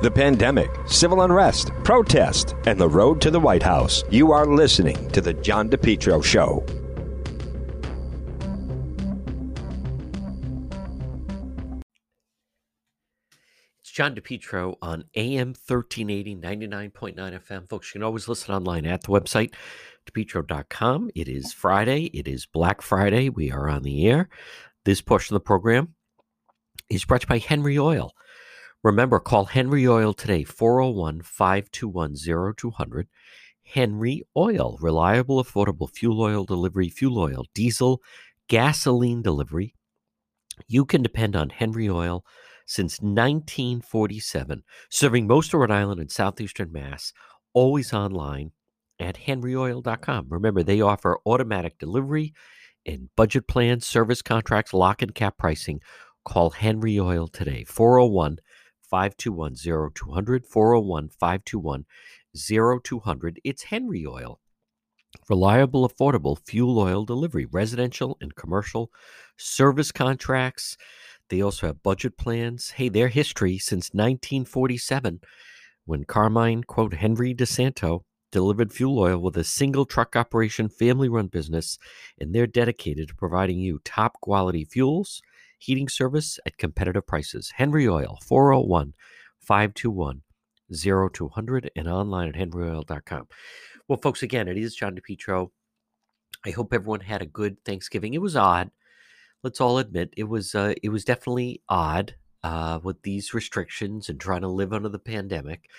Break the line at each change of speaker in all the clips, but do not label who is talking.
the pandemic, civil unrest, protest, and the road to the White House. You are listening to The John DePetro Show.
It's John DePetro on AM 1380, 99.9 FM. Folks, you can always listen online at the website, depetro.com. It is Friday. It is Black Friday. We are on the air. This portion of the program is brought to you by Henry Oil. Remember, call Henry Oil today, 401 521 0200. Henry Oil, reliable, affordable fuel oil delivery, fuel oil, diesel, gasoline delivery. You can depend on Henry Oil since 1947, serving most of Rhode Island and southeastern Mass, always online at henryoil.com. Remember, they offer automatic delivery and budget plans, service contracts, lock and cap pricing. Call Henry Oil today, 401 521 0200, 401 521 0200. It's Henry Oil. Reliable, affordable fuel oil delivery, residential and commercial service contracts. They also have budget plans. Hey, their history since 1947, when Carmine, quote, Henry DeSanto delivered fuel oil with a single truck operation, family run business, and they're dedicated to providing you top quality fuels heating service at competitive prices. Henry Oil, 401 521 0200, and online at henryoil.com. Well, folks, again, it is John DePetro. I hope everyone had a good Thanksgiving. It was odd. Let's all admit it was uh, it was definitely odd uh, with these restrictions and trying to live under the pandemic.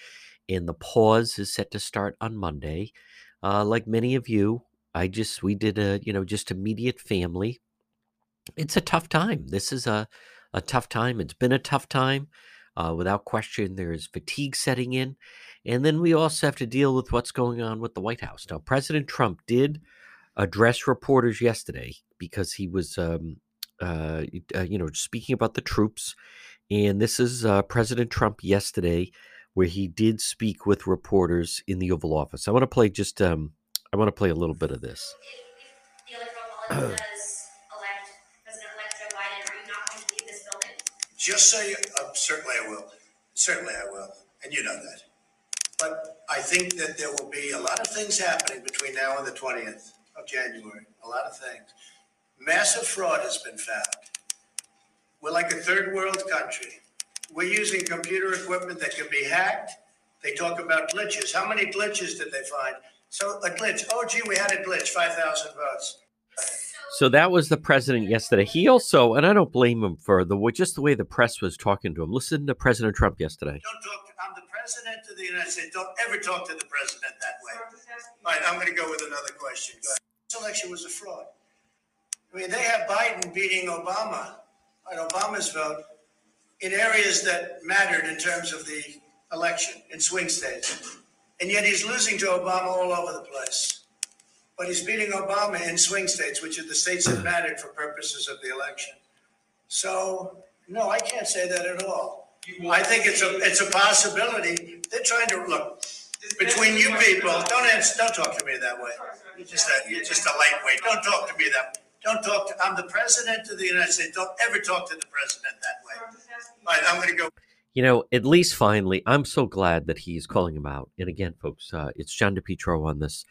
And the pause is set to start on Monday. Uh, like many of you, I just we did a you know just immediate family it's a tough time. This is a, a tough time. It's been a tough time. Uh, without question, there's fatigue setting in. And then we also have to deal with what's going on with the White House. Now, President Trump did address reporters yesterday because he was, um, uh, uh, you know, speaking about the troops. And this is uh, President Trump yesterday, where he did speak with reporters in the Oval Office. I want to play just, um, I want to play a little bit of this.
Just say, uh, certainly I will. Certainly I will. And you know that. But I think that there will be a lot of things happening between now and the 20th of January. A lot of things. Massive fraud has been found. We're like a third world country. We're using computer equipment that can be hacked. They talk about glitches. How many glitches did they find? So a glitch. Oh, gee, we had a glitch. 5,000 votes.
So that was the president yesterday. He also, and I don't blame him for the just the way the press was talking to him. Listen to President Trump yesterday.
Don't talk. To, I'm the president of the United States. Don't ever talk to the president that way. All right, I'm going to go with another question. This election was a fraud. I mean, they have Biden beating Obama on Obama's vote in areas that mattered in terms of the election in swing states, and yet he's losing to Obama all over the place but he's beating Obama in swing states, which are the states that mattered for purposes of the election. So, no, I can't say that at all. I think it's a it's a possibility. They're trying to look between you people. Don't answer, don't talk to me that way. You're just a you're just a lightweight. Don't talk to me that. Don't talk to. I'm the president of the United States. Don't ever talk to the president that way. All right, I'm going to go.
You know, at least finally, I'm so glad that he's calling him out. And again, folks, uh, it's John DePetro on this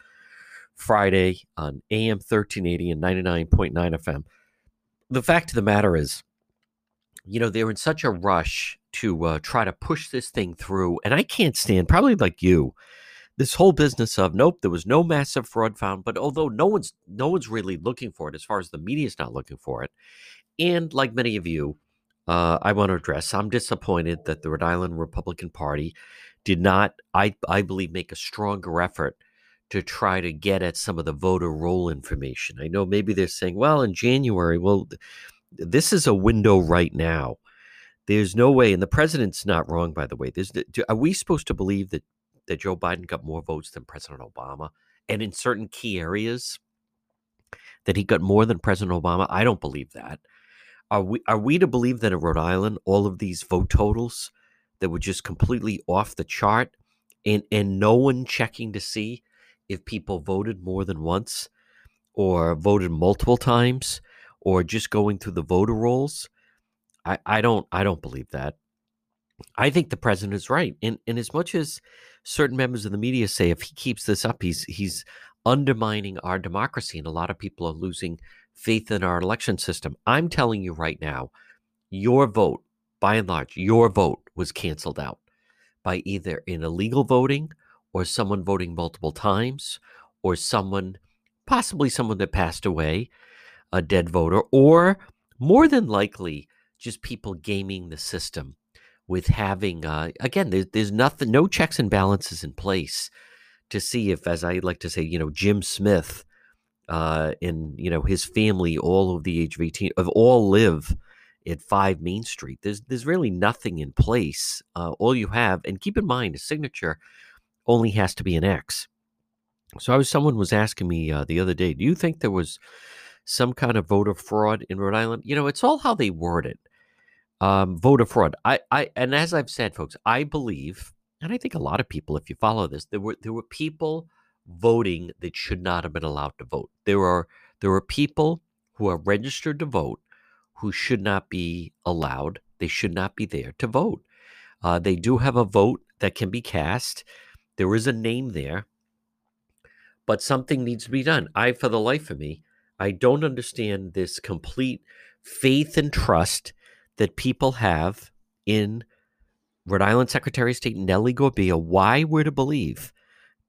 Friday on AM 1380 and 99.9 FM. The fact of the matter is, you know, they're in such a rush to uh, try to push this thing through. And I can't stand, probably like you, this whole business of nope, there was no massive fraud found. But although no one's no one's really looking for it, as far as the media's not looking for it, and like many of you, uh, I want to address, I'm disappointed that the Rhode Island Republican Party did not, I I believe, make a stronger effort to try to get at some of the voter roll information. I know maybe they're saying, well, in January, well, this is a window right now. There's no way, and the president's not wrong, by the way. There's, are we supposed to believe that that Joe Biden got more votes than President Obama, and in certain key areas that he got more than President Obama? I don't believe that. Are we are we to believe that in Rhode Island, all of these vote totals that were just completely off the chart, and and no one checking to see if people voted more than once or voted multiple times or just going through the voter rolls. I, I don't I don't believe that. I think the president is right. And, and as much as certain members of the media say if he keeps this up, he's he's undermining our democracy, and a lot of people are losing faith in our election system. I'm telling you right now, your vote, by and large, your vote was canceled out by either an illegal voting or someone voting multiple times or someone, possibly someone that passed away, a dead voter, or more than likely just people gaming the system with having, uh, again, there's, there's nothing, no checks and balances in place to see if, as I like to say, you know, Jim Smith uh, and, you know, his family, all of the age of 18, of all live at 5 Main Street. There's there's really nothing in place. Uh, all you have, and keep in mind, a signature only has to be an X. So I was someone was asking me uh, the other day, do you think there was some kind of voter fraud in Rhode Island? You know, it's all how they word it. Um, voter fraud. I, I, and as I've said, folks, I believe, and I think a lot of people, if you follow this, there were there were people voting that should not have been allowed to vote. There are there are people who are registered to vote who should not be allowed. They should not be there to vote. Uh, they do have a vote that can be cast. There is a name there, but something needs to be done. I, for the life of me, I don't understand this complete faith and trust that people have in Rhode Island Secretary of State Nellie Gorbea. Why we're to believe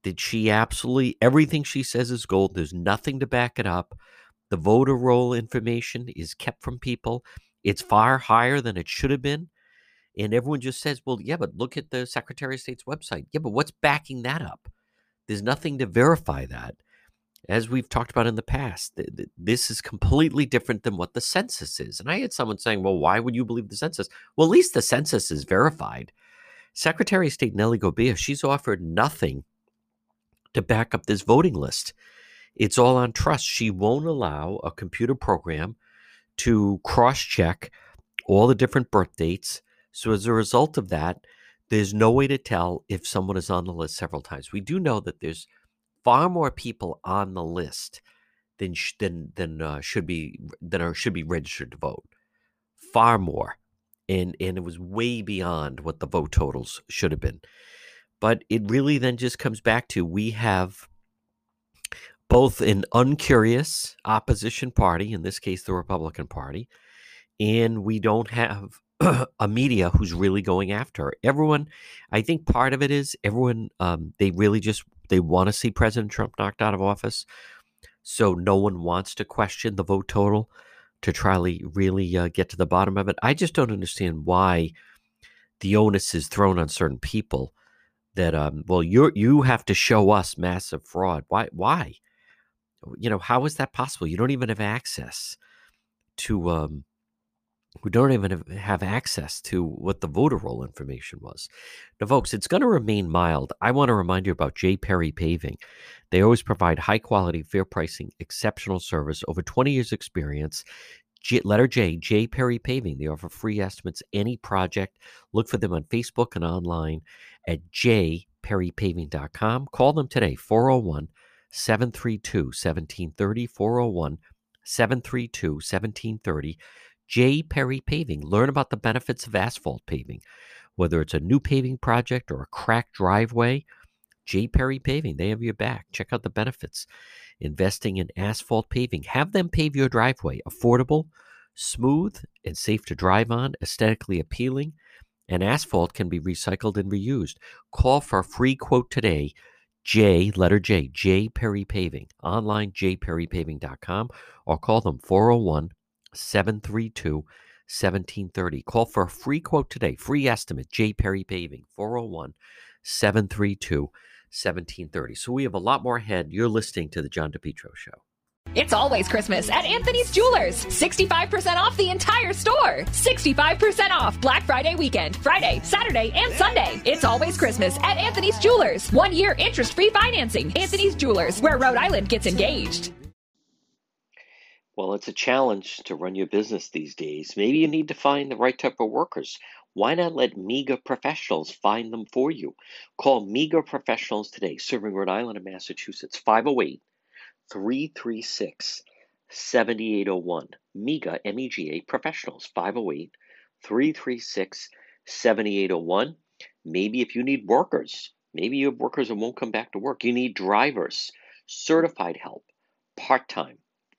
that she absolutely everything she says is gold. There's nothing to back it up. The voter roll information is kept from people. It's far higher than it should have been. And everyone just says, well, yeah, but look at the Secretary of State's website. Yeah, but what's backing that up? There's nothing to verify that. As we've talked about in the past, th- th- this is completely different than what the census is. And I had someone saying, well, why would you believe the census? Well, at least the census is verified. Secretary of State Nellie Gorbea, she's offered nothing to back up this voting list. It's all on trust. She won't allow a computer program to cross check all the different birth dates. So, as a result of that, there's no way to tell if someone is on the list several times. We do know that there's far more people on the list than than than uh, should be than are should be registered to vote. Far more, and and it was way beyond what the vote totals should have been. But it really then just comes back to we have both an uncurious opposition party, in this case, the Republican Party, and we don't have a media who's really going after her. Everyone, I think part of it is everyone, um, they really just they want to see President Trump knocked out of office, so no one wants to question the vote total to try to really uh, get to the bottom of it. I just don't understand why the onus is thrown on certain people that um well you you have to show us massive fraud. Why why? you know, how is that possible? You don't even have access to, um, we don't even have access to what the voter roll information was. Now, folks, it's going to remain mild. I want to remind you about J. Perry Paving. They always provide high quality, fair pricing, exceptional service, over 20 years' experience. J, letter J, J. Perry Paving. They offer free estimates, any project. Look for them on Facebook and online at jperrypaving.com. Call them today, 401 732 1730 401 732 1730. J. Perry Paving. Learn about the benefits of asphalt paving. Whether it's a new paving project or a cracked driveway, J. Perry Paving, they have your back. Check out the benefits. Investing in asphalt paving. Have them pave your driveway. Affordable, smooth, and safe to drive on, aesthetically appealing, and asphalt can be recycled and reused. Call for a free quote today J, letter J, J Perry Paving, online jperrypaving.com, or call them 401 732 1730. Call for a free quote today, free estimate, J Perry Paving, 401 732 1730. So we have a lot more ahead. You're listening to The John DePetro Show.
It's always Christmas at Anthony's Jewelers. 65% off the entire store. 65% off Black Friday weekend, Friday, Saturday, and Sunday. It's always Christmas at Anthony's Jewelers. One year interest free financing. Anthony's Jewelers, where Rhode Island gets engaged.
Well, it's a challenge to run your business these days. Maybe you need to find the right type of workers. Why not let MEGA professionals find them for you? Call MEGA professionals today, serving Rhode Island and Massachusetts, 508 336 7801. MEGA, M E G A Professionals, 508 336 7801. Maybe if you need workers, maybe you have workers that won't come back to work. You need drivers, certified help, part time,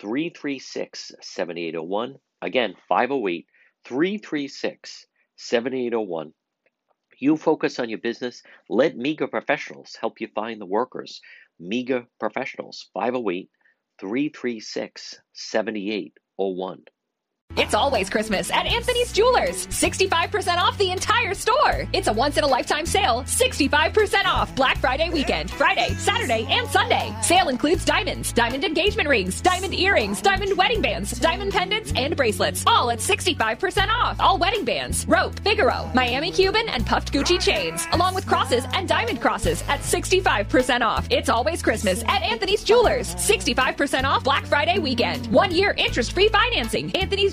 336 7801 Again, 508 336 7801. You focus on your business. Let MEGA Professionals help you find the workers. MEGA Professionals, 508 336 7801.
It's always Christmas at Anthony's Jewelers. 65% off the entire store. It's a once in a lifetime sale, 65% off Black Friday weekend, Friday, Saturday, and Sunday. Sale includes diamonds, diamond engagement rings, diamond earrings, diamond wedding bands, diamond pendants, and bracelets. All at 65% off. All wedding bands, rope, Figaro, Miami Cuban, and puffed Gucci chains, along with crosses and diamond crosses at 65% off. It's always Christmas at Anthony's Jewelers. 65% off Black Friday weekend. One year interest free financing. Anthony's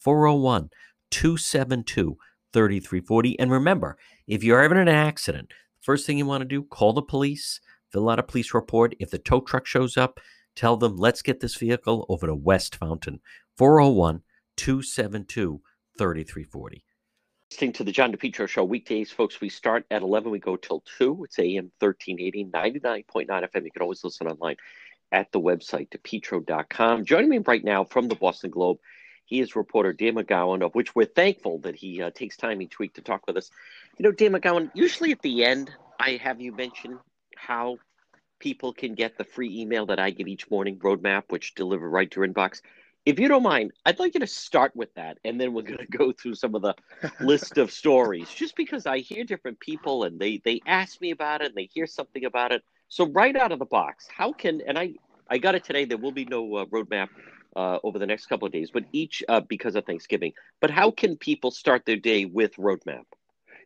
401 272 3340. And remember, if you're in an accident, first thing you want to do, call the police, fill out a police report. If the tow truck shows up, tell them, let's get this vehicle over to West Fountain, 401 272 3340. Listening to the John DePetro Show weekdays, folks. We start at 11, we go till 2. It's AM 1380, 99.9 FM. You can always listen online at the website, depetro.com. Joining me right now from the Boston Globe he is reporter Dan McGowan, of which we're thankful that he uh, takes time each week to talk with us. You know, Dan McGowan, usually at the end, I have you mention how people can get the free email that I get each morning, Roadmap, which deliver right to your inbox. If you don't mind, I'd like you to start with that, and then we're going to go through some of the list of stories, just because I hear different people and they they ask me about it and they hear something about it. So right out of the box, how can and I I got it today. There will be no uh, roadmap uh, over the next couple of days, but each uh, because of Thanksgiving. But how can people start their day with Roadmap?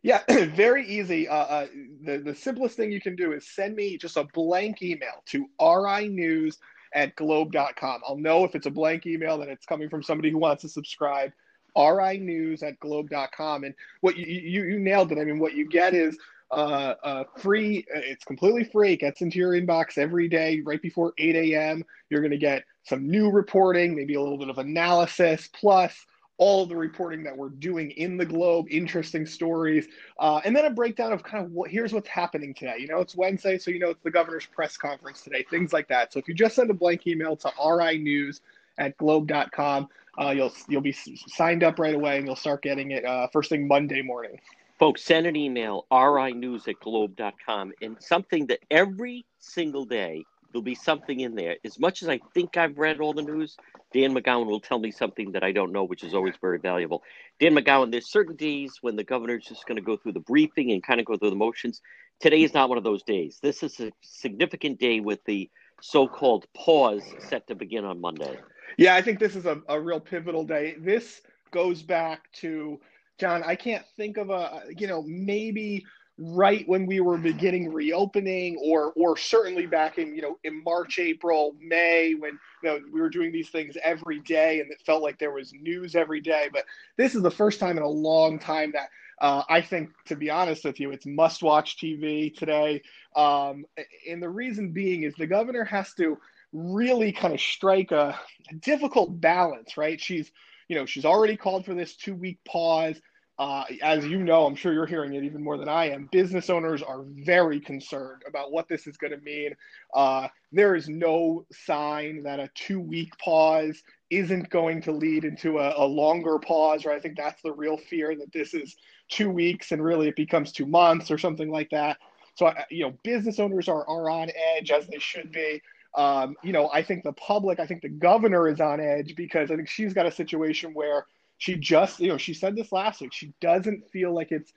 Yeah, very easy. Uh, uh, the, the simplest thing you can do is send me just a blank email to rinews at globe.com. I'll know if it's a blank email that it's coming from somebody who wants to subscribe. rinews at globe.com. And what you, you, you nailed it. I mean, what you get is uh, uh, free. It's completely free. It gets into your inbox every day right before 8 a.m. You're going to get some new reporting, maybe a little bit of analysis, plus all the reporting that we're doing in the globe, interesting stories, uh, and then a breakdown of kind of what here's what's happening today. You know, it's Wednesday, so you know it's the governor's press conference today, things like that. So if you just send a blank email to rinews at globe.com, uh, you'll you'll be signed up right away, and you'll start getting it uh, first thing Monday morning.
Folks, send an email, rinews at globe.com, and something that every single day there'll be something in there. As much as I think I've read all the news, Dan McGowan will tell me something that I don't know, which is always very valuable. Dan McGowan, there's certain days when the governor's just going to go through the briefing and kind of go through the motions. Today is not one of those days. This is a significant day with the so called pause set to begin on Monday.
Yeah, I think this is a, a real pivotal day. This goes back to, John, I can't think of a, you know, maybe right when we were beginning reopening or or certainly back in you know in March April May when you know we were doing these things every day and it felt like there was news every day but this is the first time in a long time that Uh, I think, to be honest with you, it's must watch TV today. Um, and the reason being is the governor has to really kind of strike a, a difficult balance, right? She's, you know, she's already called for this two week pause. Uh, as you know, I'm sure you're hearing it even more than I am. Business owners are very concerned about what this is going to mean. Uh, there is no sign that a two week pause isn't going to lead into a, a longer pause, right? I think that's the real fear that this is two weeks and really it becomes two months or something like that. So, you know, business owners are, are on edge as they should be. Um, you know, I think the public, I think the governor is on edge because I think she's got a situation where she just, you know, she said this last week. She doesn't feel like it's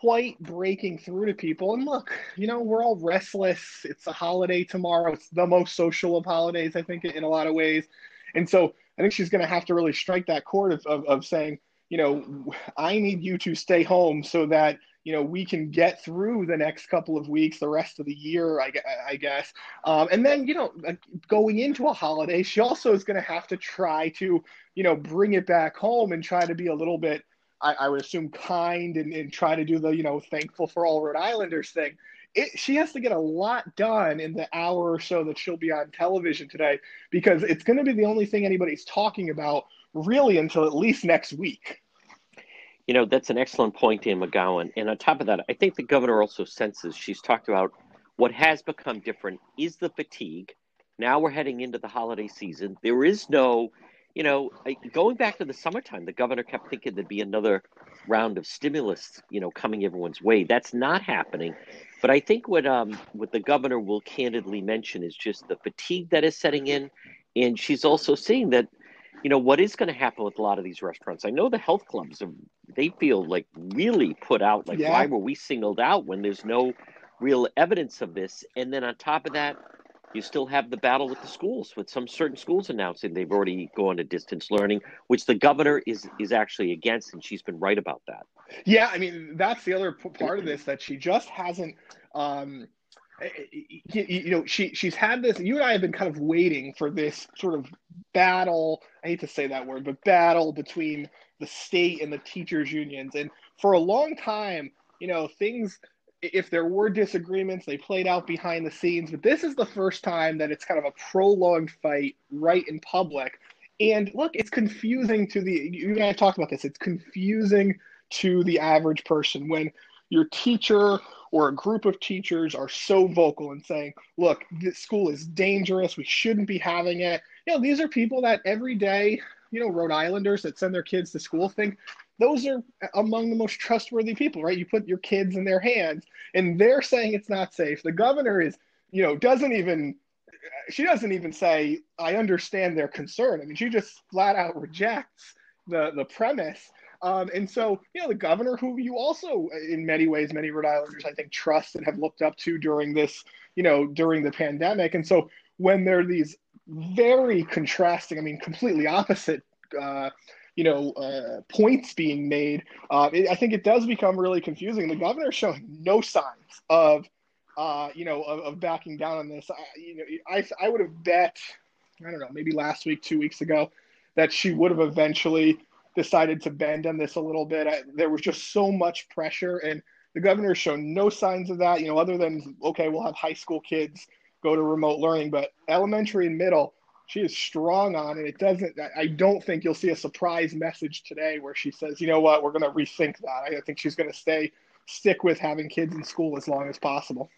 quite breaking through to people. And look, you know, we're all restless. It's a holiday tomorrow. It's the most social of holidays, I think, in a lot of ways. And so I think she's going to have to really strike that chord of, of, of saying, you know, I need you to stay home so that you know we can get through the next couple of weeks, the rest of the year, I, I guess. Um, and then you know, going into a holiday, she also is going to have to try to you know bring it back home and try to be a little bit, I, I would assume, kind and, and try to do the you know thankful for all Rhode Islanders thing. It, she has to get a lot done in the hour or so that she'll be on television today because it's going to be the only thing anybody's talking about really until at least next week.
You know, that's an excellent point, Dan McGowan. And on top of that, I think the governor also senses she's talked about what has become different is the fatigue. Now we're heading into the holiday season. There is no, you know, going back to the summertime, the governor kept thinking there'd be another round of stimulus, you know, coming everyone's way. That's not happening. But I think what um what the governor will candidly mention is just the fatigue that is setting in, and she's also seeing that you know what is going to happen with a lot of these restaurants i know the health clubs are, they feel like really put out like yeah. why were we singled out when there's no real evidence of this and then on top of that you still have the battle with the schools with some certain schools announcing they've already gone to distance learning which the governor is is actually against and she's been right about that
yeah i mean that's the other part of this that she just hasn't um eh, eh, eh, you know she she's had this you and i have been kind of waiting for this sort of battle i hate to say that word but battle between the state and the teachers unions and for a long time you know things if there were disagreements they played out behind the scenes but this is the first time that it's kind of a prolonged fight right in public and look it's confusing to the you and i talked about this it's confusing to the average person when your teacher or a group of teachers are so vocal and saying, look, this school is dangerous. We shouldn't be having it. You know, these are people that every day, you know, Rhode Islanders that send their kids to school think those are among the most trustworthy people, right? You put your kids in their hands and they're saying it's not safe. The governor is, you know, doesn't even, she doesn't even say, I understand their concern. I mean, she just flat out rejects the, the premise um, and so, you know, the governor, who you also, in many ways, many Rhode Islanders, I think, trust and have looked up to during this, you know, during the pandemic. And so, when there are these very contrasting, I mean, completely opposite, uh, you know, uh, points being made, uh, it, I think it does become really confusing. The governor showing no signs of, uh, you know, of, of, backing down on this. I, you know, I, I would have bet, I don't know, maybe last week, two weeks ago, that she would have eventually decided to bend on this a little bit. I, there was just so much pressure, and the governor showed no signs of that. You know, other than okay, we'll have high school kids go to remote learning, but elementary and middle, she is strong on it. It doesn't. I don't think you'll see a surprise message today where she says, you know what, we're going to rethink that. I think she's going to stay stick with having kids in school as long as possible.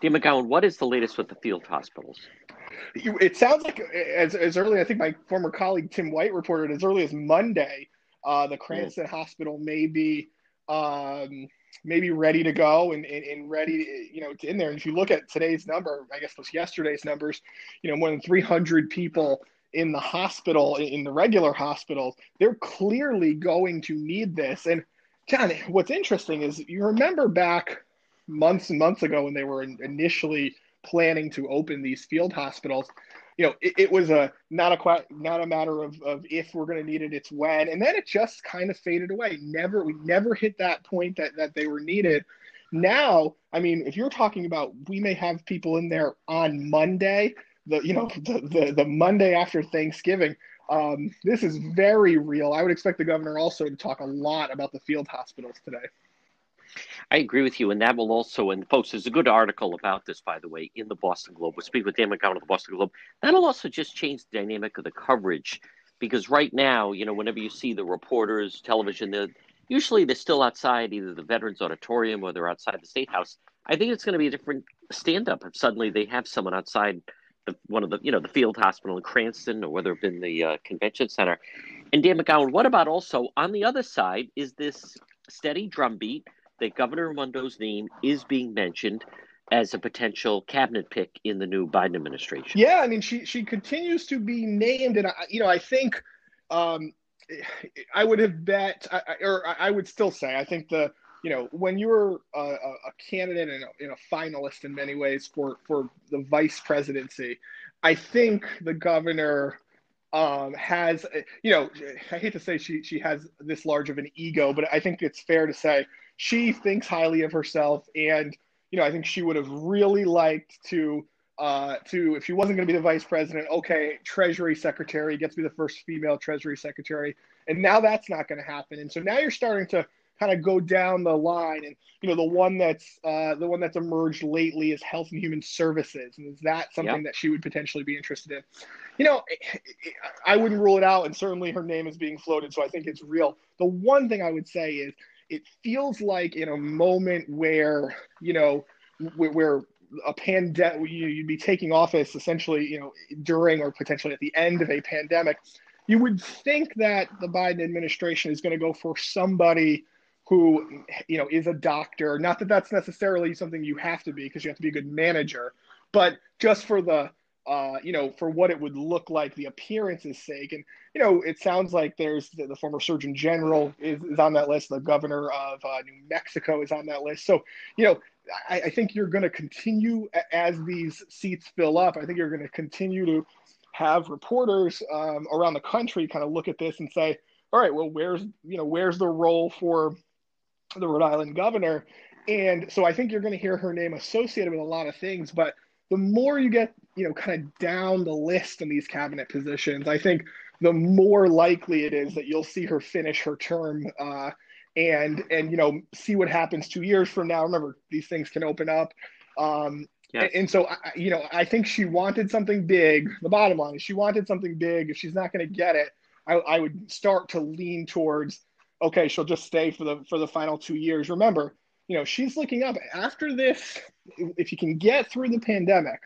Dean McGowan, what is the latest with the field hospitals?
It sounds like as, as early, I think my former colleague Tim White reported as early as Monday, uh, the Cranston yeah. Hospital may be um, maybe ready to go and, and, and ready, to, you know, in there. And if you look at today's number, I guess it was yesterday's numbers, you know, more than 300 people in the hospital, in the regular hospitals, they're clearly going to need this. And John, what's interesting is you remember back months and months ago when they were initially planning to open these field hospitals you know it, it was a not a not a matter of, of if we're going to need it it's when and then it just kind of faded away never we never hit that point that that they were needed now i mean if you're talking about we may have people in there on monday the you know the the, the monday after thanksgiving um, this is very real. I would expect the governor also to talk a lot about the field hospitals today.
I agree with you, and that will also, and folks, there's a good article about this, by the way, in the Boston Globe. We'll speak with Dan McGowan of the Boston Globe. That'll also just change the dynamic of the coverage, because right now, you know, whenever you see the reporters, television, they're usually they're still outside either the Veterans Auditorium or they're outside the State House. I think it's going to be a different stand-up if suddenly they have someone outside the, one of the, you know, the field hospital in Cranston or whether it's been the uh, convention center. And Dan McGowan, what about also on the other side is this steady drumbeat that Governor Raimondo's name is being mentioned as a potential cabinet pick in the new Biden administration.
Yeah, I mean, she she continues to be named, and I, you know, I think um, I would have bet, or I would still say, I think the you know when you're a, a candidate and a, and a finalist in many ways for for the vice presidency, I think the governor um, has you know I hate to say she she has this large of an ego, but I think it's fair to say she thinks highly of herself, and you know, I think she would have really liked to uh, to if she wasn't going to be the vice president, okay, Treasury Secretary gets to be the first female Treasury Secretary, and now that's not going to happen, and so now you're starting to kind of go down the line, and you know, the one that's uh, the one that's emerged lately is Health and Human Services, and is that something yep. that she would potentially be interested in? You know, I wouldn't rule it out, and certainly her name is being floated, so I think it's real. The one thing I would say is it feels like in a moment where you know where, where a pandemic you'd be taking office essentially you know during or potentially at the end of a pandemic you would think that the biden administration is going to go for somebody who you know is a doctor. Not that that's necessarily something you have to be because you have to be a good manager but just for the uh, you know, for what it would look like, the appearance's sake. And, you know, it sounds like there's the, the former Surgeon General is, is, on that list. The governor of uh, New Mexico is on that list. So, you know, I, I think you're going to continue as these seats fill up. I think you're going to continue to have reporters um, around the country kind of look at this and say, all right, well, where's, you know, where's the role for the Rhode Island governor? And so I think you're going to hear her name associated with a lot of things, but the more you get you know, kind of down the list in these cabinet positions, I think the more likely it is that you'll see her finish her term uh, and and you know see what happens two years from now. Remember, these things can open up. Um, yes. and, and, so, I, you know, I think she wanted something big. The bottom line is she wanted something big. If she's not going to get it, I, I would start to lean towards okay, she'll just stay for the for the final two years. Remember, you know, she's looking up after this. If you can get through the pandemic,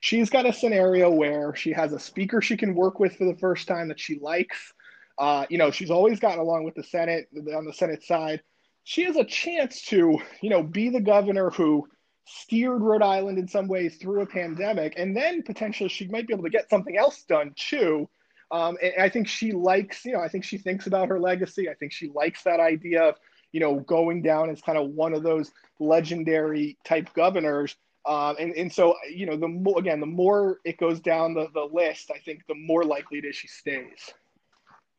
she's got a scenario where she has a speaker she can work with for the first time that she likes. Uh, you know, she's always gotten along with the Senate on the Senate side. She has a chance to, you know, be the governor who steered Rhode Island in some ways through a pandemic, and then potentially she might be able to get something else done too. Um, and I think she likes, you know, I think she thinks about her legacy. I think she likes that idea of, you know, going down as kind of one of those legendary type governors um, and, and so, you know, the more, again, the more it goes down the, the list, I think the more likely it is she stays.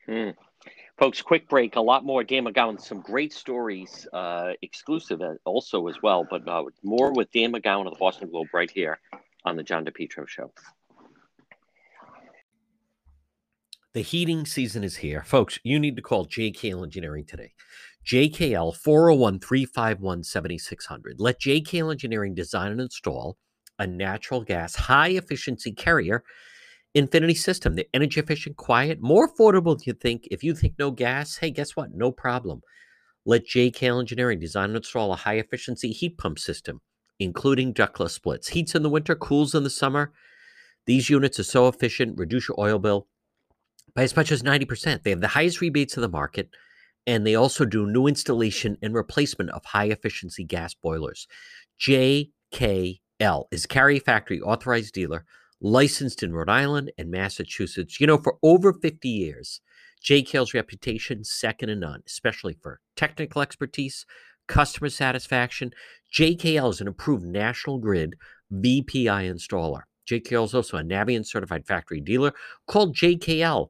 Hmm. Folks, quick break. A lot more Dan McGowan, some great stories, uh, exclusive also as well, but uh, more with Dan McGowan of the Boston Globe right here on the John DePetro Show. The heating season is here. Folks, you need to call JKL Engineering today. JKL 401 351 7600. Let JKL Engineering design and install a natural gas high efficiency carrier infinity system. The energy efficient, quiet, more affordable than you think. If you think no gas, hey, guess what? No problem. Let JKL Engineering design and install a high efficiency heat pump system, including ductless splits. Heats in the winter, cools in the summer. These units are so efficient, reduce your oil bill by as much as 90%. They have the highest rebates in the market and they also do new installation and replacement of high efficiency gas boilers. JKL is Carrier Factory authorized dealer, licensed in Rhode Island and Massachusetts. You know, for over 50 years, JKL's reputation second to none, especially for technical expertise, customer satisfaction. JKL is an approved National Grid VPI installer. JKL is also a Navien certified factory dealer called JKL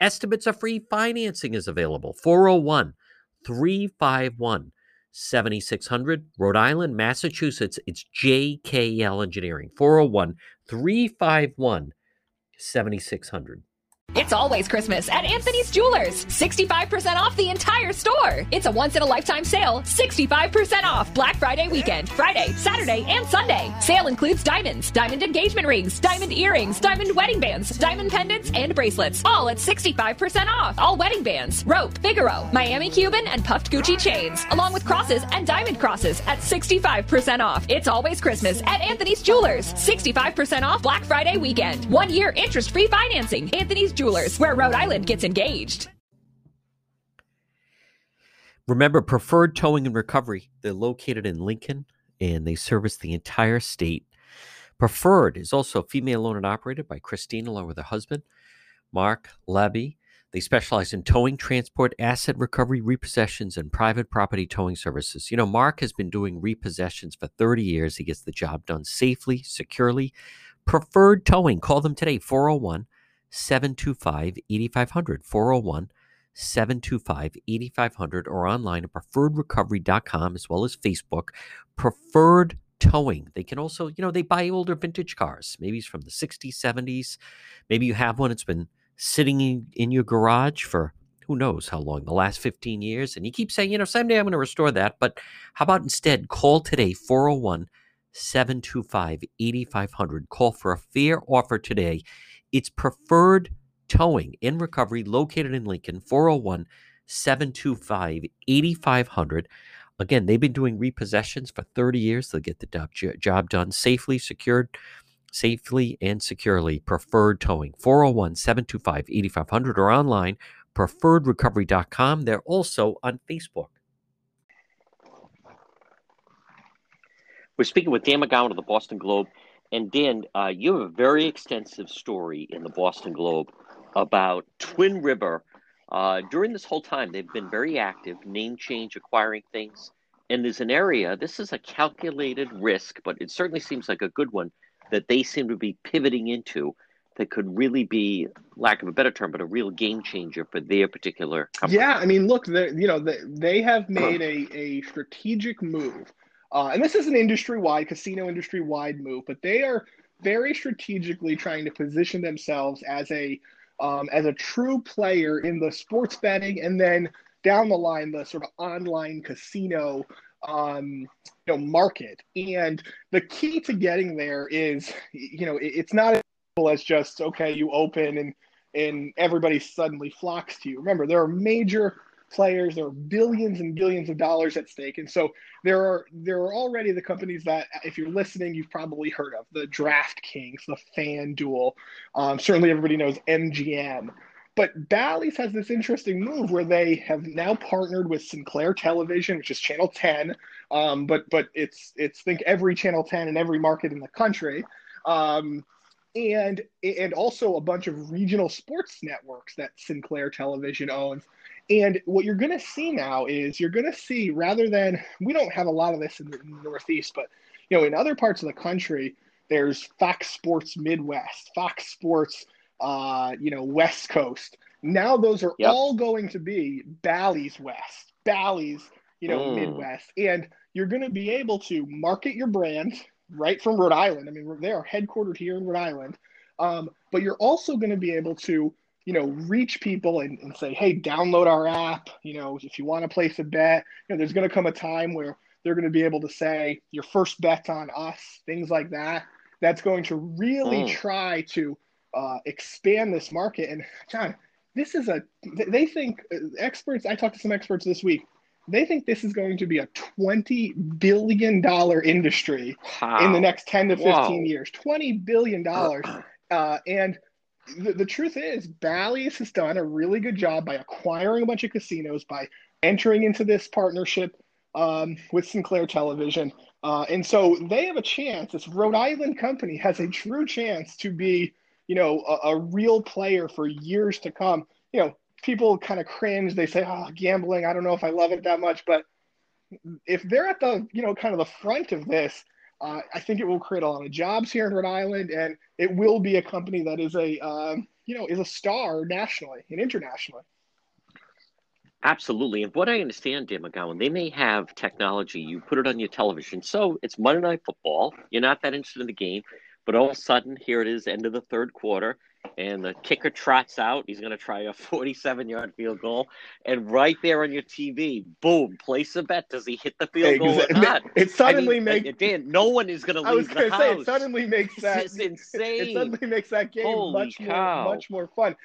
Estimates of free. Financing is available. 401 351 7600, Rhode Island, Massachusetts. It's JKL Engineering. 401 351 7600.
It's always Christmas at Anthony's Jewelers. 65% off the entire store. It's a once in a lifetime sale. 65% off Black Friday weekend, Friday, Saturday, and Sunday. Sale includes diamonds, diamond engagement rings, diamond earrings, diamond wedding bands, diamond pendants, and bracelets. All at 65% off. All wedding bands, rope, Figaro, Miami Cuban, and puffed Gucci chains, along with crosses and diamond crosses at 65% off. It's always Christmas at Anthony's Jewelers. 65% off Black Friday weekend. One year interest free financing. Anthony's Jewelers, where Rhode Island gets engaged.
Remember, Preferred Towing and Recovery, they're located in Lincoln and they service the entire state. Preferred is also female owned and operated by Christine along with her husband, Mark Labby. They specialize in towing, transport, asset recovery, repossessions, and private property towing services. You know, Mark has been doing repossessions for 30 years. He gets the job done safely, securely. Preferred Towing, call them today, 401 725 8500. 401 725 8500 or online at preferredrecovery.com as well as Facebook. Preferred Towing. They can also, you know, they buy older vintage cars. Maybe it's from the 60s, 70s. Maybe you have one, it's been sitting in, in your garage for who knows how long, the last 15 years. And you keep saying, you know, someday I'm going to restore that. But how about instead call today, 401 725 8500. Call for a fair offer today. It's preferred towing in recovery located in Lincoln, 401 725 8500. Again, they've been doing repossessions for 30 years. They'll get the job, job done safely, secured, safely, and securely. Preferred towing, 401 725 8500 or online, preferredrecovery.com. They're also on Facebook.
We're speaking with Dan McGowan of the Boston Globe. And Dan, uh, you have a very extensive story in the Boston Globe about Twin River. Uh, during this whole time, they've been very active, name change, acquiring things. And there's an area, this is a calculated risk, but it certainly seems like a good one that they seem to be pivoting into that could really be, lack of a better term, but a real game changer for their particular company.
Yeah, I mean, look, you know, they, they have made a, a strategic move. Uh, and this is an industry wide, casino industry wide move, but they are very strategically trying to position themselves as a um, as a true player in the sports betting and then down the line the sort of online casino um, you know market. And the key to getting there is you know it, it's not as simple as just okay you open and and everybody suddenly flocks to you. Remember there are major players. There are billions and billions of dollars at stake, and so there are there are already the companies that, if you're listening, you've probably heard of the DraftKings, the FanDuel. Um, certainly, everybody knows MGM. But Bally's has this interesting move where they have now partnered with Sinclair Television, which is Channel 10. Um, but but it's it's think every Channel 10 in every market in the country. Um, and and also a bunch of regional sports networks that Sinclair Television owns. And what you're going to see now is you're going to see rather than we don't have a lot of this in the, Northeast, but you know in other parts of the country, there's Fox Sports Midwest, Fox Sports, uh, you know West Coast. Now those are yep. all going to be Bally's West, Bally's, you know mm. Midwest, and you're going to be able to market your brand right from Rhode Island. I mean, they are headquartered here in Rhode Island, um, but you're also going to be able to you know, reach people and, and say, hey, download our app. You know, if you want to place a bet, you know, there's going to come a time where they're going to be able to say your first bet's on us, things like that. That's going to really mm. try to uh, expand this market. And John, this is a, they think uh, experts, I talked to some experts this week, they think this is going to be a $20 billion industry wow. in the next 10 to 15 Whoa. years. $20 billion. Uh, and the, the truth is, Bally's has done a really good job by acquiring a bunch of casinos, by entering into this partnership um, with Sinclair Television. Uh, and so they have a chance. This Rhode Island company has a true chance to be, you know, a, a, real player for years to come. You know, people kind of cringe. They say, "Oh, gambling. I don't know if I love it that much." But if they're at the you know kind of the front of this, uh, I think it will create a lot of jobs here in Rhode Island, and it will be a company that is a um, you know is a star nationally and internationally.
Absolutely. And what I understand, Dan McGowan, they may have technology. You put it on your television. So it's Monday Night Football. You're not that interested in the game. But all of a sudden, here it is, end of the third quarter, and the kicker trots out. He's going to try a 47 yard field goal. And right there on your TV, boom, place a bet. Does he hit the field goal or not?
It suddenly I mean, uh, makes.
Dan, no one is going to leave I was
going
to
say, it suddenly makes that.
It's insane.
It suddenly makes that game
Holy
much
cow.
more, much more fun.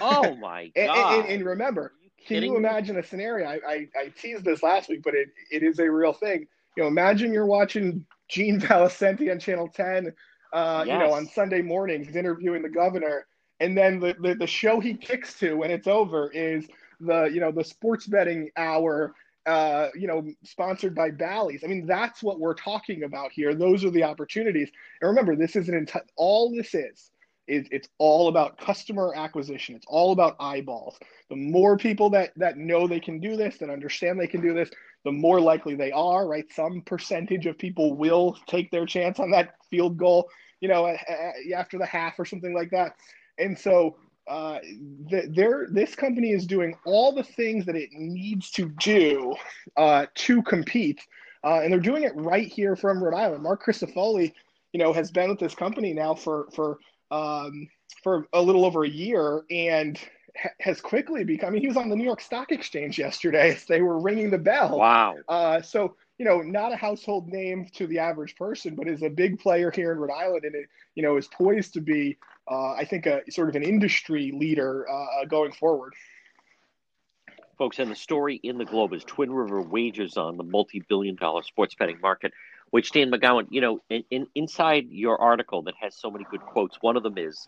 Oh, my God.
and, and, and remember, can
kidding
you
me?
imagine a scenario? I, I, I teased this last week, but it, it is a real thing. You know, imagine you're watching Gene Valicenti on Channel 10, uh, you know, on Sunday mornings, he's interviewing the governor, and then the, the, the show he kicks to when it's over is the, you know, the sports betting hour, uh, you know, sponsored by Bally's. I mean, that's what we're talking about here. Those are the opportunities. And remember, this is an enti- all this is is it's all about customer acquisition. It's all about eyeballs. The more people that that know they can do this, that understand they can do this, the more likely they are. Right, some percentage of people will take their chance on that field goal. You know, after the half or something like that. And so, uh, the, they're, this company is doing all the things that it needs to do uh, to compete, uh, and they're doing it right here from Rhode Island. Marc Crisafulli, you know, has been with this company now for for um, for a little over a year and ha- has quickly become. I mean, he was on the New York Stock Exchange yesterday as they were ringing the bell.
Wow.
Uh, so you know, not a household name to the average person, but is a big player here in Rhode Island, and it you know is poised to be, uh, I think, a sort of an industry leader uh, going forward.
Folks, and the story in the Globe is Twin River wagers on the multi-billion dollar sports betting market, which Dan McGowan, you know, in, in, inside your article that has so many good quotes, one of them is,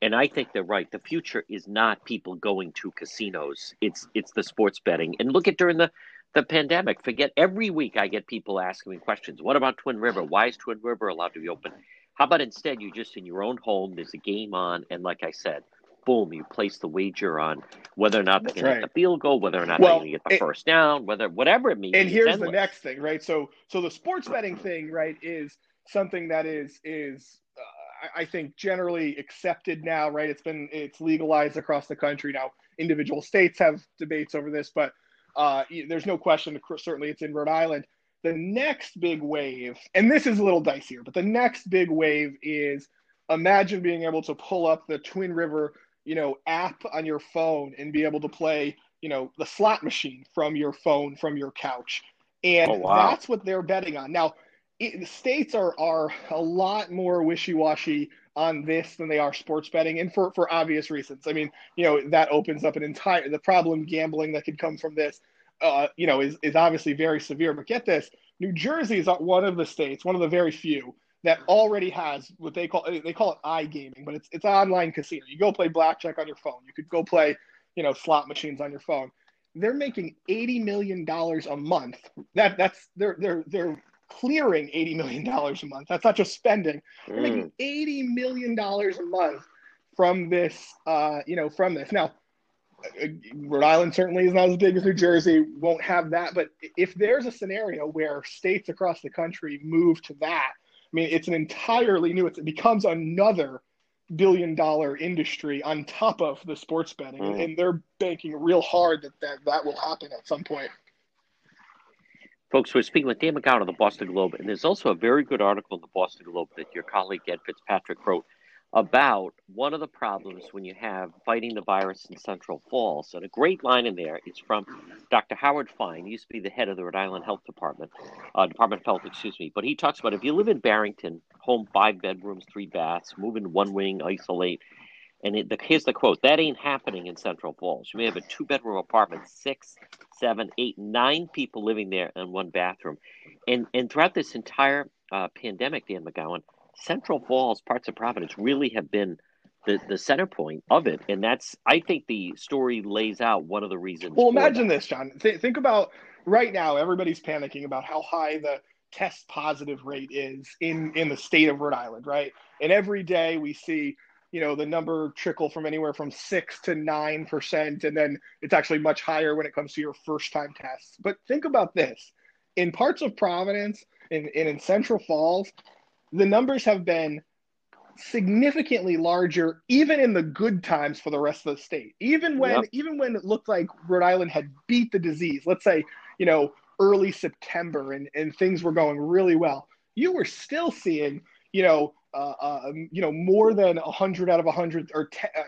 and I think they're right, the future is not people going to casinos. It's it's the sports betting. And look at during the the pandemic, forget every week I get people asking me questions. What about Twin River? Why is Twin River allowed to be open? How about instead you just in your own home, there's a game on, and like I said, boom, you place the wager on whether or not they're going to
right.
get the field goal, whether or not
Well,
they're going to get the
it-
first down, whether whatever it means.
and here's the next thing right so so the sports betting thing right is something that is is uh, I- i think generally accepted now right it's been it's legalized across the country now individual states have debates over this but uh, there's no question certainly it's in rhode island. The next big wave and this is a little dicier but the next big wave is imagine being able to pull up the twin river you know app on your phone and be able to play you know the slot machine from your phone from your couch. And
Oh, wow.
that's what they're betting on. Now it, the states are are a lot more wishy-washy on this than they are sports betting and for for obvious reasons i mean you know that opens up an entire the problem gambling that could come from this uh, you know is, is obviously very severe but get this new jersey is one of the states one of the very few that already has what they call they call it iGaming, but it's it's online casino. You go play blackjack on your phone. You could go play, you know, slot machines on your phone. They're making eighty million dollars a month. That that's they're they're they're clearing eighty million dollars a month. That's not just spending. They're
Mm.
making eighty million dollars a month from this. Uh, you know, from this now. uh, Rhode Island certainly is not as big as New Jersey, won't have that. But if there's a scenario where states across the country move to that, I mean, it's an entirely new. It becomes another billion dollar industry on top of the sports betting,
Mm.
and they're banking real hard that, that that will happen at some point.
Folks, we're speaking with Dan McGowan of the Boston Globe, and there's also a very good article in the Boston Globe that your colleague Ed Fitzpatrick wrote about one of the problems when you have fighting the virus in Central Falls. And a great line in there is from Dr. Howard Fine. He used to be the head of the Rhode Island Health Department, uh, Department of Health, excuse me. But he talks about if you live in Barrington, home five bedrooms, three baths, move in one wing, isolate. And it, the, here's the quote: "That ain't happening in Central Falls. You may have a two-bedroom apartment, six, seven, eight, nine people living there in one bathroom, and and throughout this entire uh, pandemic, Dan McGowan, Central Falls, parts of Providence, really have been the the center point of it, and that's I think the story lays out one of the reasons.
Well, imagine
that.
this, John. Th- think about right now. Everybody's panicking about how high the test positive rate is in in the state of Rhode Island, right? And every day we see you know the number trickle from anywhere from six to nine percent, and then it's actually much higher when it comes to your first time tests. But think about this: in parts of Providence, and, in, in Central Falls, the numbers have been significantly larger even in the good times for the rest of the state even when yep. even when it looked like rhode island had beat the disease let's say you know early september and, and things were going really well you were still seeing you know uh, uh, you know more than 100 out of 100 or 10, uh,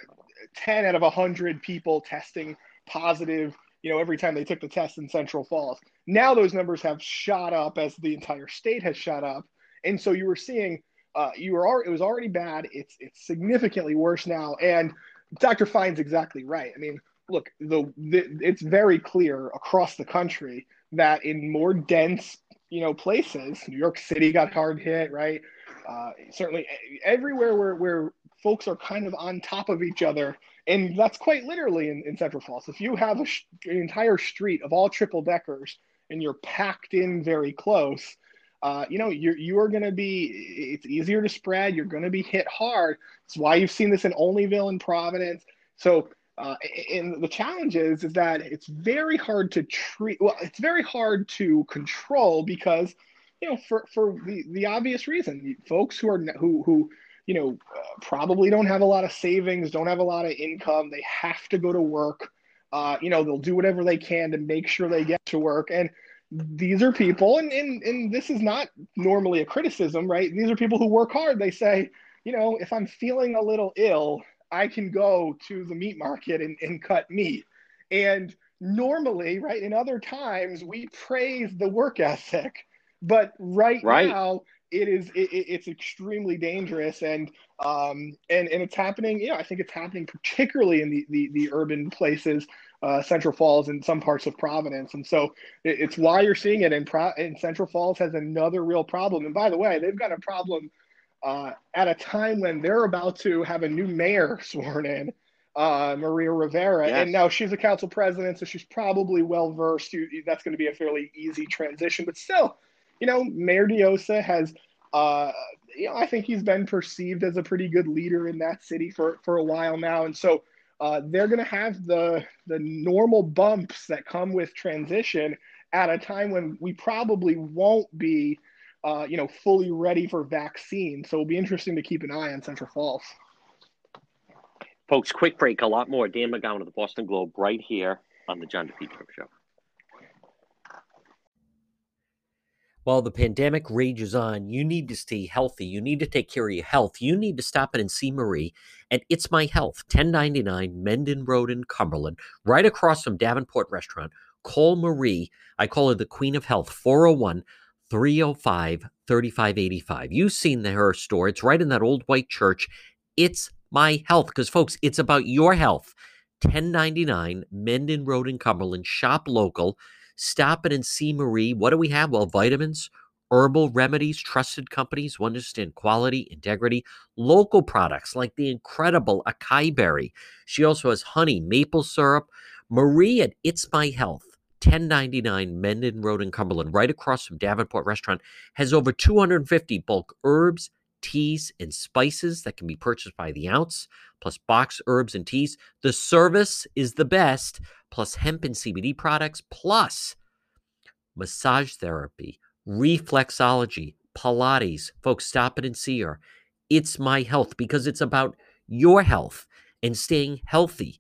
10 out of 100 people testing positive you know every time they took the test in central falls now those numbers have shot up as the entire state has shot up and so you were seeing uh, you were it was already bad. It's it's significantly worse now. And Dr. Fine's exactly right. I mean, look, the, the it's very clear across the country that in more dense, you know, places, New York City got hard hit, right? Uh, certainly everywhere where where folks are kind of on top of each other, and that's quite literally in, in Central Falls. If you have a, an entire street of all triple deckers and you're packed in very close, uh, you know, you're you are going to be. It's easier to spread. You're going to be hit hard. It's why you've seen this in Olneyville and Providence. So, uh, and the challenge is is that it's very hard to treat. Well, it's very hard to control because, you know, for for the the obvious reason, folks who are who who you know uh, probably don't have a lot of savings, don't have a lot of income. They have to go to work. Uh, you know, they'll do whatever they can to make sure they get to work and these are people, and, and, and this is not normally a criticism, right? These are people who work hard. They say, you know, if I'm feeling a little ill, I can go to the meat market and, and cut meat. And normally, right, in other times, we praise the work ethic. But right, right. now, it is it, it's extremely dangerous and um and and it's happening you know i think it's happening particularly in the the, the urban places uh, Central Falls and some parts of Providence. And so it, it's why you're seeing it. And, Pro- and Central Falls has another real problem. And by the way, they've got a problem uh, at a time when they're about to have a new mayor sworn in, uh, Maria Rivera. Yes. And now she's a council president, so she's probably well versed. That's going to be a fairly easy transition. But still, you know, Mayor Diossa has. Uh, you know, I think he's been perceived as a pretty good leader in that city for, for a while now. And so uh, they're going to have the the normal bumps that come with transition at a time when we probably won't be, uh, you know, fully ready for vaccine. So it'll be interesting to keep an eye on Central Falls.
Folks, quick break. A lot more. Dan McGowan of the Boston Globe right here on the John DePetro Show.
While the pandemic rages on, you need to stay healthy. You need to take care of your health. You need to stop in and see Marie at It's My Health, 1099 Mendon Road in Cumberland, right across from Davenport Restaurant. Call Marie. I call her the Queen of Health, 401 305 3585. You've seen the, her store. It's right in that old white church. It's My Health, because, folks, it's about your health. 1099 Mendon Road in Cumberland. Shop local. Stop it and see Marie. What do we have? Well, vitamins, herbal remedies, trusted companies who understand quality, integrity, local products like the incredible acai berry. She also has honey, maple syrup. Marie at It's My Health, 1099 Mendon Road in Cumberland, right across from Davenport Restaurant, has over 250 bulk herbs, teas, and spices that can be purchased by the ounce, plus box herbs and teas. The service is the best plus hemp and CBD products, plus massage therapy, reflexology, Pilates. Folks, stop it and see her. It's my health because it's about your health and staying healthy.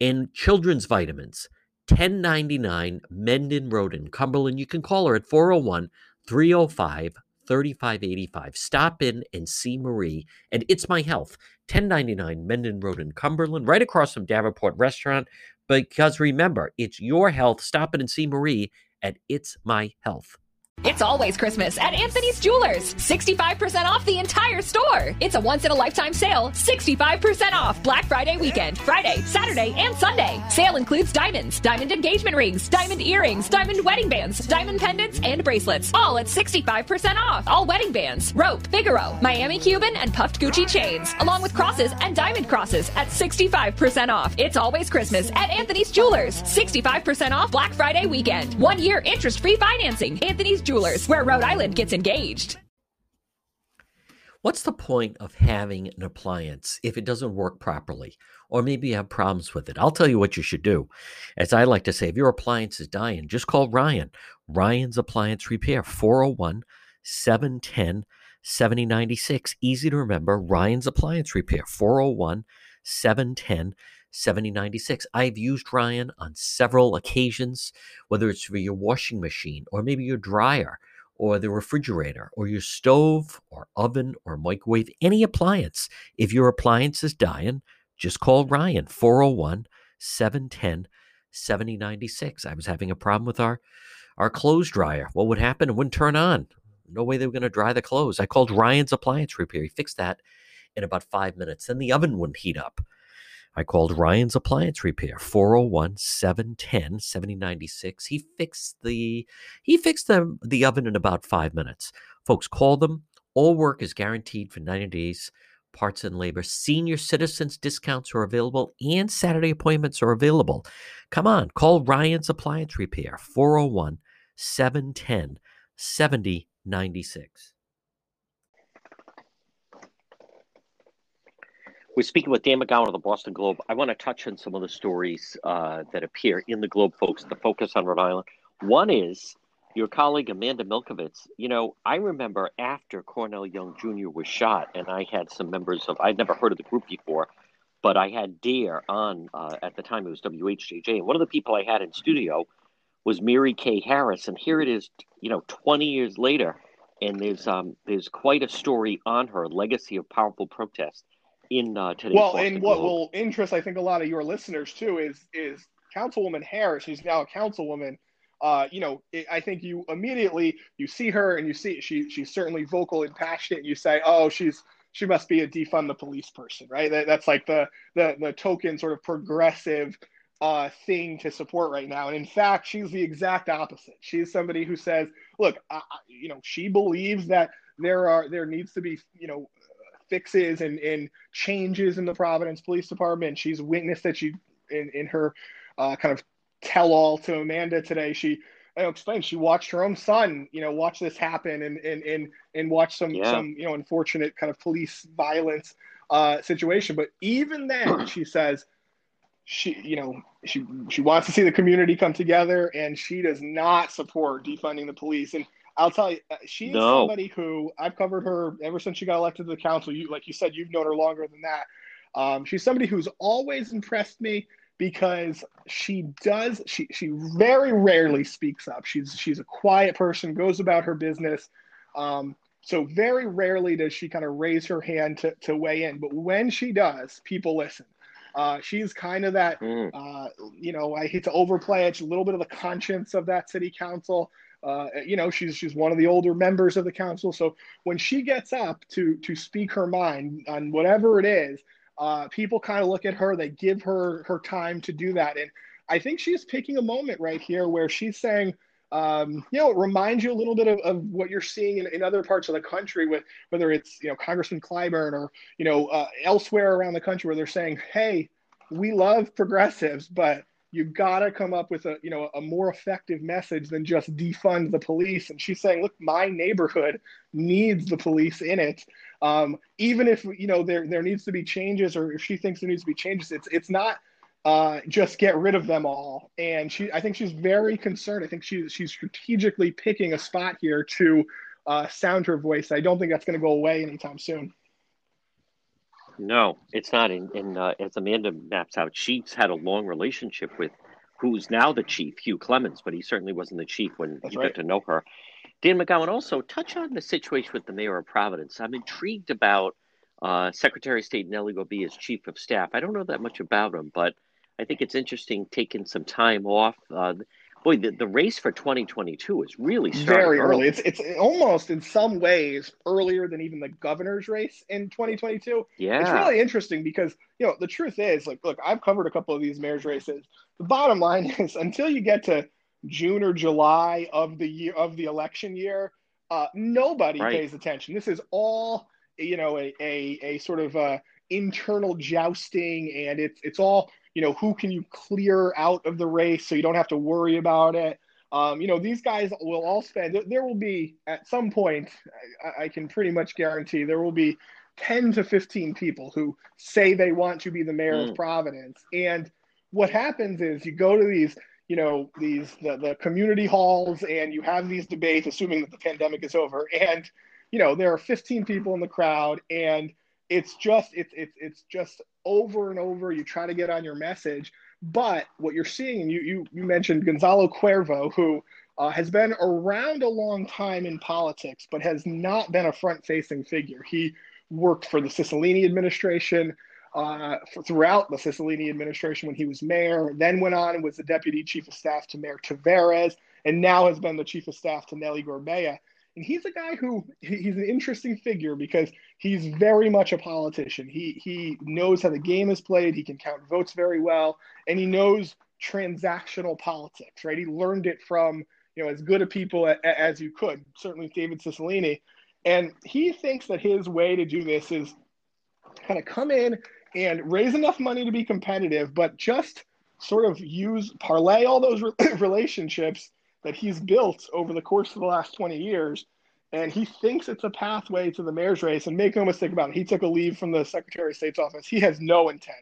And children's vitamins, 1099 Mendon Road in Cumberland. You can call her at 401 305 3585. Stop in and see Marie. And it's my health, 1099 Mendon Road in Cumberland, right across from Davenport Restaurant. Because remember, it's your health. Stop in and see Marie at It's My Health.
It's always Christmas at Anthony's Jewelers. 65% off the entire store. It's a once in a lifetime sale. 65% off Black Friday weekend, Friday, Saturday, and Sunday. Sale includes diamonds, diamond engagement rings, diamond earrings, diamond wedding bands, diamond pendants, and bracelets. All at 65% off. All wedding bands, rope, Figaro, Miami Cuban, and puffed Gucci chains, along with crosses and diamond crosses at 65% off. It's always Christmas at Anthony's Jewelers. 65% off Black Friday weekend. One year interest free financing. Anthony's Jewelers, where Rhode Island gets engaged.
What's the point of having an appliance if it doesn't work properly? Or maybe you have problems with it. I'll tell you what you should do. As I like to say, if your appliance is dying, just call Ryan. Ryan's Appliance Repair, 401 710 7096. Easy to remember. Ryan's Appliance Repair, 401 710 7096. I've used Ryan on several occasions, whether it's for your washing machine or maybe your dryer or the refrigerator or your stove or oven or microwave, any appliance. If your appliance is dying, just call Ryan 401 710 7096. I was having a problem with our our clothes dryer. What would happen? It wouldn't turn on. No way they were going to dry the clothes. I called Ryan's appliance repair. He fixed that in about five minutes. Then the oven wouldn't heat up. I called Ryan's Appliance Repair, 401 710 7096. He fixed the he fixed the, the oven in about five minutes. Folks, call them. All work is guaranteed for 90 days. Parts and labor. Senior citizens discounts are available and Saturday appointments are available. Come on, call Ryan's Appliance Repair, 401 710 7096.
We're speaking with Dan McGowan of the Boston Globe. I want to touch on some of the stories uh, that appear in the Globe, folks, the focus on Rhode Island. One is your colleague Amanda Milkovits. You know, I remember after Cornell Young Jr. was shot, and I had some members of, I'd never heard of the group before, but I had Dare on uh, at the time, it was WHJJ. And one of the people I had in studio was Mary Kay Harris. And here it is, you know, 20 years later, and there's, um, there's quite a story on her legacy of powerful protest in uh, today's
well and what will interest i think a lot of your listeners too is is councilwoman harris she's now a councilwoman uh, you know, it, I think you immediately you see her and you see she she's certainly vocal and passionate. And you say, oh, she's she must be a defund the police person, right? That, that's like the the the token sort of progressive uh, thing to support right now. And in fact, she's the exact opposite. She's somebody who says, look, I, you know, she believes that there are there needs to be you know fixes and, and changes in the Providence Police Department. She's witnessed that she in in her uh, kind of tell all to Amanda today. She I explained she watched her own son, you know, watch this happen and and and and watch some
Yeah.
some you know unfortunate kind of police violence uh, situation. But even then, she says she you know she she wants to see the community come together, and she does not support defunding the police. And I'll tell you, uh, she's
No.
somebody who I've covered her ever since she got elected to the council. You like you said, you've known her longer than that. Um, she's somebody who's always impressed me because she does she she very rarely speaks up. She's she's a quiet person, goes about her business. Um, so very rarely does she kind of raise her hand to, to weigh in. But when she does, people listen. Uh, she's kind of that
Mm.
uh, you know, I hate to overplay it. A little bit of the conscience of that city council. Uh, you know, she's she's one of the older members of the council. So when she gets up to to speak her mind on whatever it is, uh, people kind of look at her. They give her her time to do that, and I think she's picking a moment right here where she's saying. Um, you know, it reminds you a little bit of, of what you're seeing in, in other parts of the country with whether it's, you know, Congressman Clyburn or, you know, uh, elsewhere around the country where they're saying, hey, we love progressives, but you've got to come up with a you know a more effective message than just defund the police. And she's saying, look, my neighborhood needs the police in it. Um, even if you know there there needs to be changes, or if she thinks there needs to be changes, it's it's not uh, just get rid of them all. And she, I think she's very concerned. I think she's she's strategically picking a spot here to uh, sound her voice. I don't think that's going to go away anytime soon.
No, it's not. And, and uh, as Amanda maps out, she's had a long relationship with who's now the chief, Hugh Clements, but he certainly wasn't the chief when
That's
you
right.
got to know her. Dan McGowan, also touch on the situation with the mayor of Providence. I'm intrigued about uh, Secretary of State Nellie Gorbea as chief of staff. I don't know that much about him, but I think it's interesting taking some time off. Uh, boy, the, the race for 2022 is really starting
very early. It's it's almost in some ways earlier than even the governor's race in 2022.
yeah.
It's really interesting because you know the truth is like look, I've covered a couple of these mayor's races. The bottom line is until you get to June or July of the year of the election year, uh, nobody
Right.
pays attention. This is all you know a a, a sort of uh, internal jousting, and it's it's all you know who can you clear out of the race so you don't have to worry about it. Um, you know, these guys will all spend. There will be at some point. I, I can pretty much guarantee there will be 10 to 15 people who say they want to be the mayor mm. of Providence. And what happens is you go to these, you know, these the, the community halls and you have these debates, assuming that the pandemic is over. And, you know, there are 15 people in the crowd and it's just it's it's it's just over and over. You try to get on your message. But what you're seeing, and you you, you mentioned Gonzalo Cuervo, who uh, has been around a long time in politics, but has not been a front facing figure. He worked for the Cicilline administration uh, for, throughout the Cicilline administration when he was mayor, then went on and was the deputy chief of staff to Mayor Taveras, and now has been the chief of staff to Nellie Gorbea. And he's a guy who he's an interesting figure because he's very much a politician. He he knows how the game is played. He can count votes very well, and he knows transactional politics. Right? He learned it from you know as good a people as you could. Certainly David Cicilline, and he thinks that his way to do this is kind of come in and raise enough money to be competitive, but just sort of use parlay all those relationships that he's built over the course of the last 20 years. And he thinks it's a pathway to the mayor's race. And make no mistake about it, he took a leave from the Secretary of State's office. He has no intent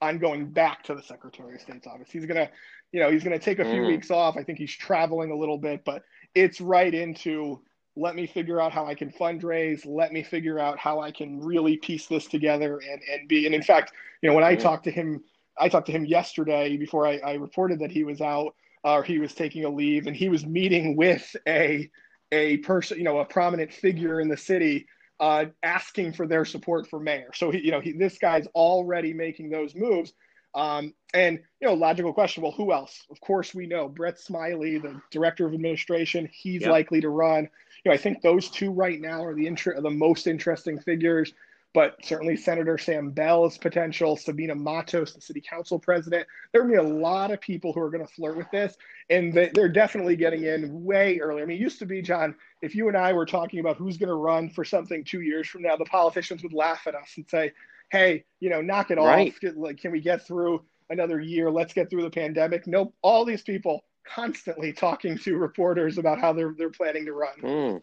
on going back to the Secretary of State's office. He's gonna, you know, he's gonna take a few mm. weeks off. I think he's traveling a little bit, but it's right into let me figure out how I can fundraise. Let me figure out how I can really piece this together and, and be. And in fact, you know, when I talked to him, I talked to him yesterday before I, I reported that he was out or he was taking a leave and he was meeting with a, a person, you know, a prominent figure in the city uh, asking for their support for mayor. So he, you know, he, this guy's already making those moves. Um, and you know, logical question. Well, who else? Of course, we know Brett Smiley, the director of administration. He's yep. likely to run. You know, I think those two right now are the inter- the most interesting figures. But certainly, Senator Sam Bell is potential. Sabina Matos, the city council president. There are going to be a lot of people who are going to flirt with this, and they're definitely getting in way early. I mean, it used to be, John, if you and I were talking about who's going to run for something two years from now, the politicians would laugh at us and say, hey, you know, knock it right. off. Like, can we get through another year? Let's get through the pandemic. Nope. All these people constantly talking to reporters about how they're they're planning to run.
Mm.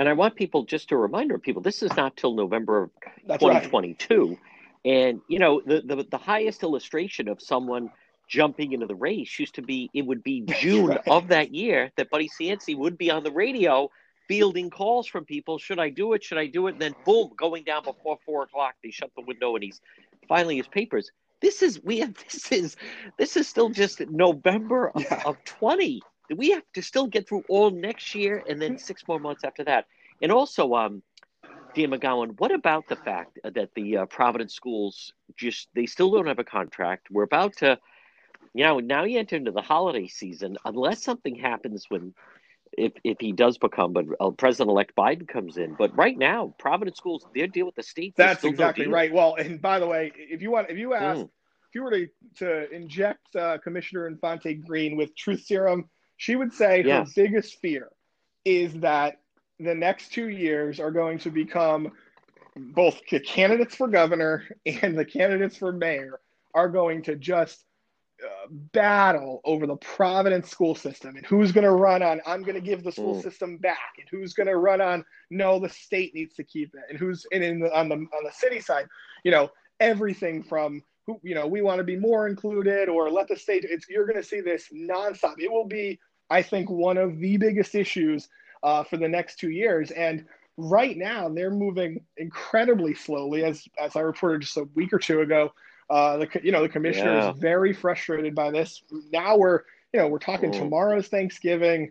And I want people just to remind people this is not till November of 2022. Right. And you know, the, the the highest illustration of someone jumping into the race used to be it would be June right. of that year that Buddy Cianci would be on the radio fielding calls from people. Should I do it? Should I do it? And then boom, going down before four o'clock, they shut the window and he's filing his papers. This is we have this is this is still just November of, yeah. of twenty. We have to still get through all next year and then six more months after that. And also, um, Dan McGowan, what about the fact that the uh, Providence schools just they still don't have a contract? We're about to, you know, now you enter into the holiday season. Unless something happens when if if he does become, but uh, President-elect Biden comes in. But right now, Providence schools they deal with the state.
That's exactly right. Well, and by the way, if you want, if you ask, mm. if you were to to inject uh, Commissioner Infante Green with truth serum, she would say yeah. her biggest fear is that the next two years are going to become both the candidates for governor and the candidates for mayor are going to just battle over the Providence school system and who's going to run on I'm going to give the school mm. system back and who's going to run on no the state needs to keep it and who's and in the, on the on the city side you know everything from who you know we want to be more included or let the state it's you're going to see this nonstop it will be I think one of the biggest issues uh, for the next two years and right now they're moving incredibly slowly as as I reported just a week or two ago uh, the you know the commissioner yeah. is very frustrated by this. Now we're you know we're talking cool. tomorrow's Thanksgiving.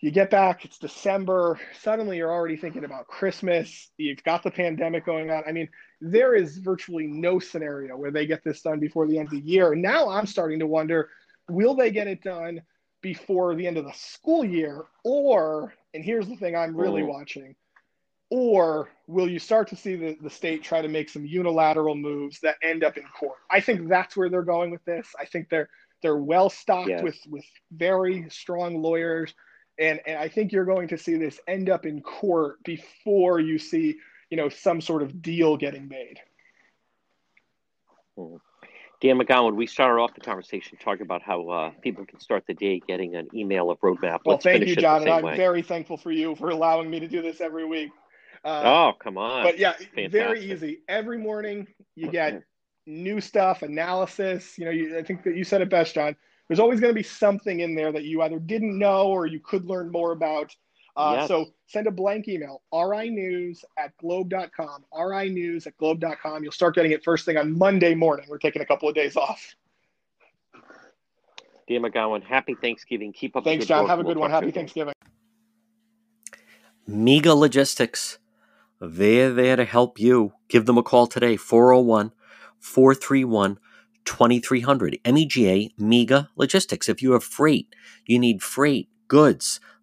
You get back, it's December. Suddenly, you're already thinking about Christmas. You've got the pandemic going on. I mean, there is virtually no scenario where they get this done before the end of the year. Now I'm starting to wonder will they get it done before the end of the school year? Or, and here's the thing I'm really watching or will you start to see the, the state try to make some unilateral moves that end up in court? I think that's where they're going with this. I think they're they're well stocked yes. with with very strong lawyers, and and I think you're going to see this end up in court before you see you know some sort of deal getting made.
Hmm. Dan McGowan, we started off the conversation talking about how uh, people can start the day getting an email of roadmap.
Well,
Let's
thank you, John, and I'm
way.
very thankful for you for allowing me to do this every week. Uh,
oh, come on.
but yeah,
Fantastic.
very easy. Every morning you get new stuff, analysis. You know, you, I think that you said it best, John. There's always going to be something in there that you either didn't know or you could learn more about. Uh,
Yes.
So send a blank email, rinews at globe.com, rinews at globe.com. You'll start getting it first thing on Monday morning. We're taking a couple of days off.
Dan McGowan, happy Thanksgiving. Keep up the
Thanks,
good
John.
work.
Have a
We'll
good one. Happy. Thanksgiving.
Mega Logistics. They're there to help you. Give them a call today, 401 431 2300. MEGA Mega Logistics. If you have freight, you need freight, goods,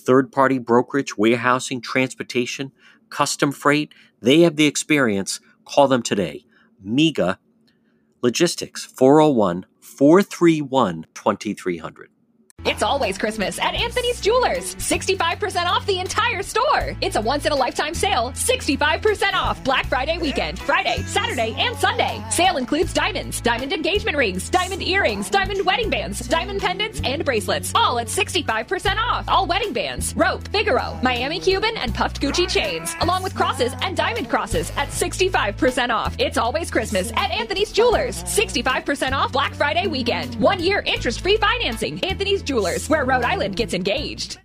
third party brokerage, warehousing, transportation, custom freight. They have the experience. Call them today. MEGA Logistics, 401 431 2300.
It's always Christmas at Anthony's Jewelers. 65% off the entire store. It's a once in a lifetime sale. 65% off Black Friday weekend, Friday, Saturday, and Sunday. Sale includes diamonds, diamond engagement rings, diamond earrings, diamond wedding bands, diamond pendants, and bracelets. All at 65% off. All wedding bands, rope, Figaro, Miami Cuban, and puffed Gucci chains, along with crosses and diamond crosses at 65% off. It's always Christmas at Anthony's Jewelers. 65% off Black Friday weekend. One year interest free financing. Anthony's Jewelers, where Rhode Island gets engaged.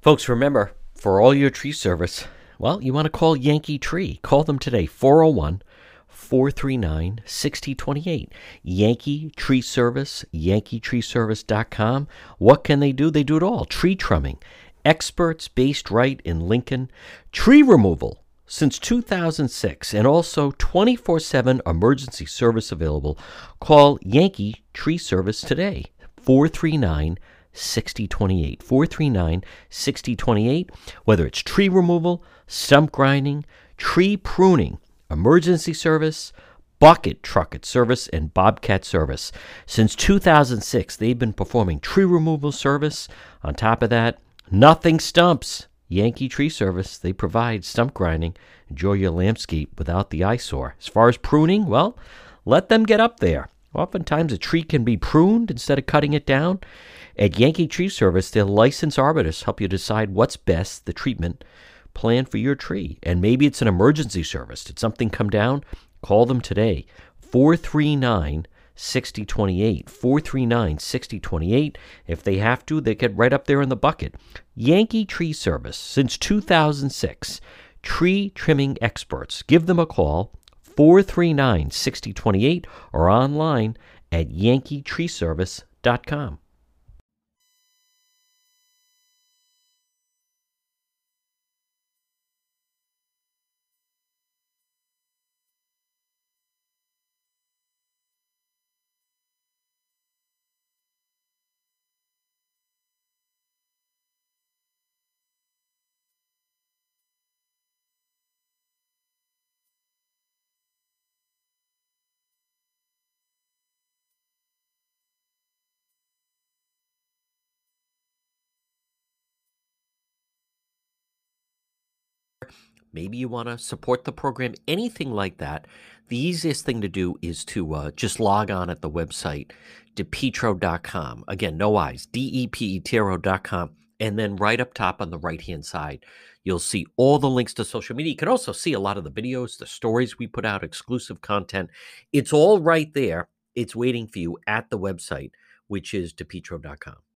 Folks, remember, for all your tree service, well, you want to call Yankee Tree. Call them today, 401 439 6028. Yankee Tree Service, yankeetreeservice.com. What can they do? They do it all tree trimming, experts based right in Lincoln, tree removal. Since 2006, and also 24 7 emergency service available. Call Yankee Tree Service today, 439 6028. 439 6028. Whether it's tree removal, stump grinding, tree pruning, emergency service, bucket trucket service, and bobcat service. Since 2006, they've been performing tree removal service. On top of that, nothing stumps. Yankee Tree Service, they provide stump grinding. Enjoy your landscape without the eyesore. As far as pruning, well, let them get up there. Oftentimes, a tree can be pruned instead of cutting it down. At Yankee Tree Service, their licensed arborists help you decide what's best, the treatment plan for your tree. And maybe it's an emergency service. Did something come down? Call them today. 439 6028. 439 6028. If they have to, they get right up there in the bucket. Yankee Tree Service, since 2006. Tree trimming experts. Give them a call. 439 6028 or online at yankeetreeservice.com. maybe you want to support the program, anything like that, the easiest thing to do is to uh, just log on at the website, depetro.com. Again, no eyes, D E P E T R O.com. And then right up top on the right hand side, you'll see all the links to social media. You can also see a lot of the videos, the stories we put out, exclusive content. It's all right there. It's waiting for you at the website, which is depetro.com.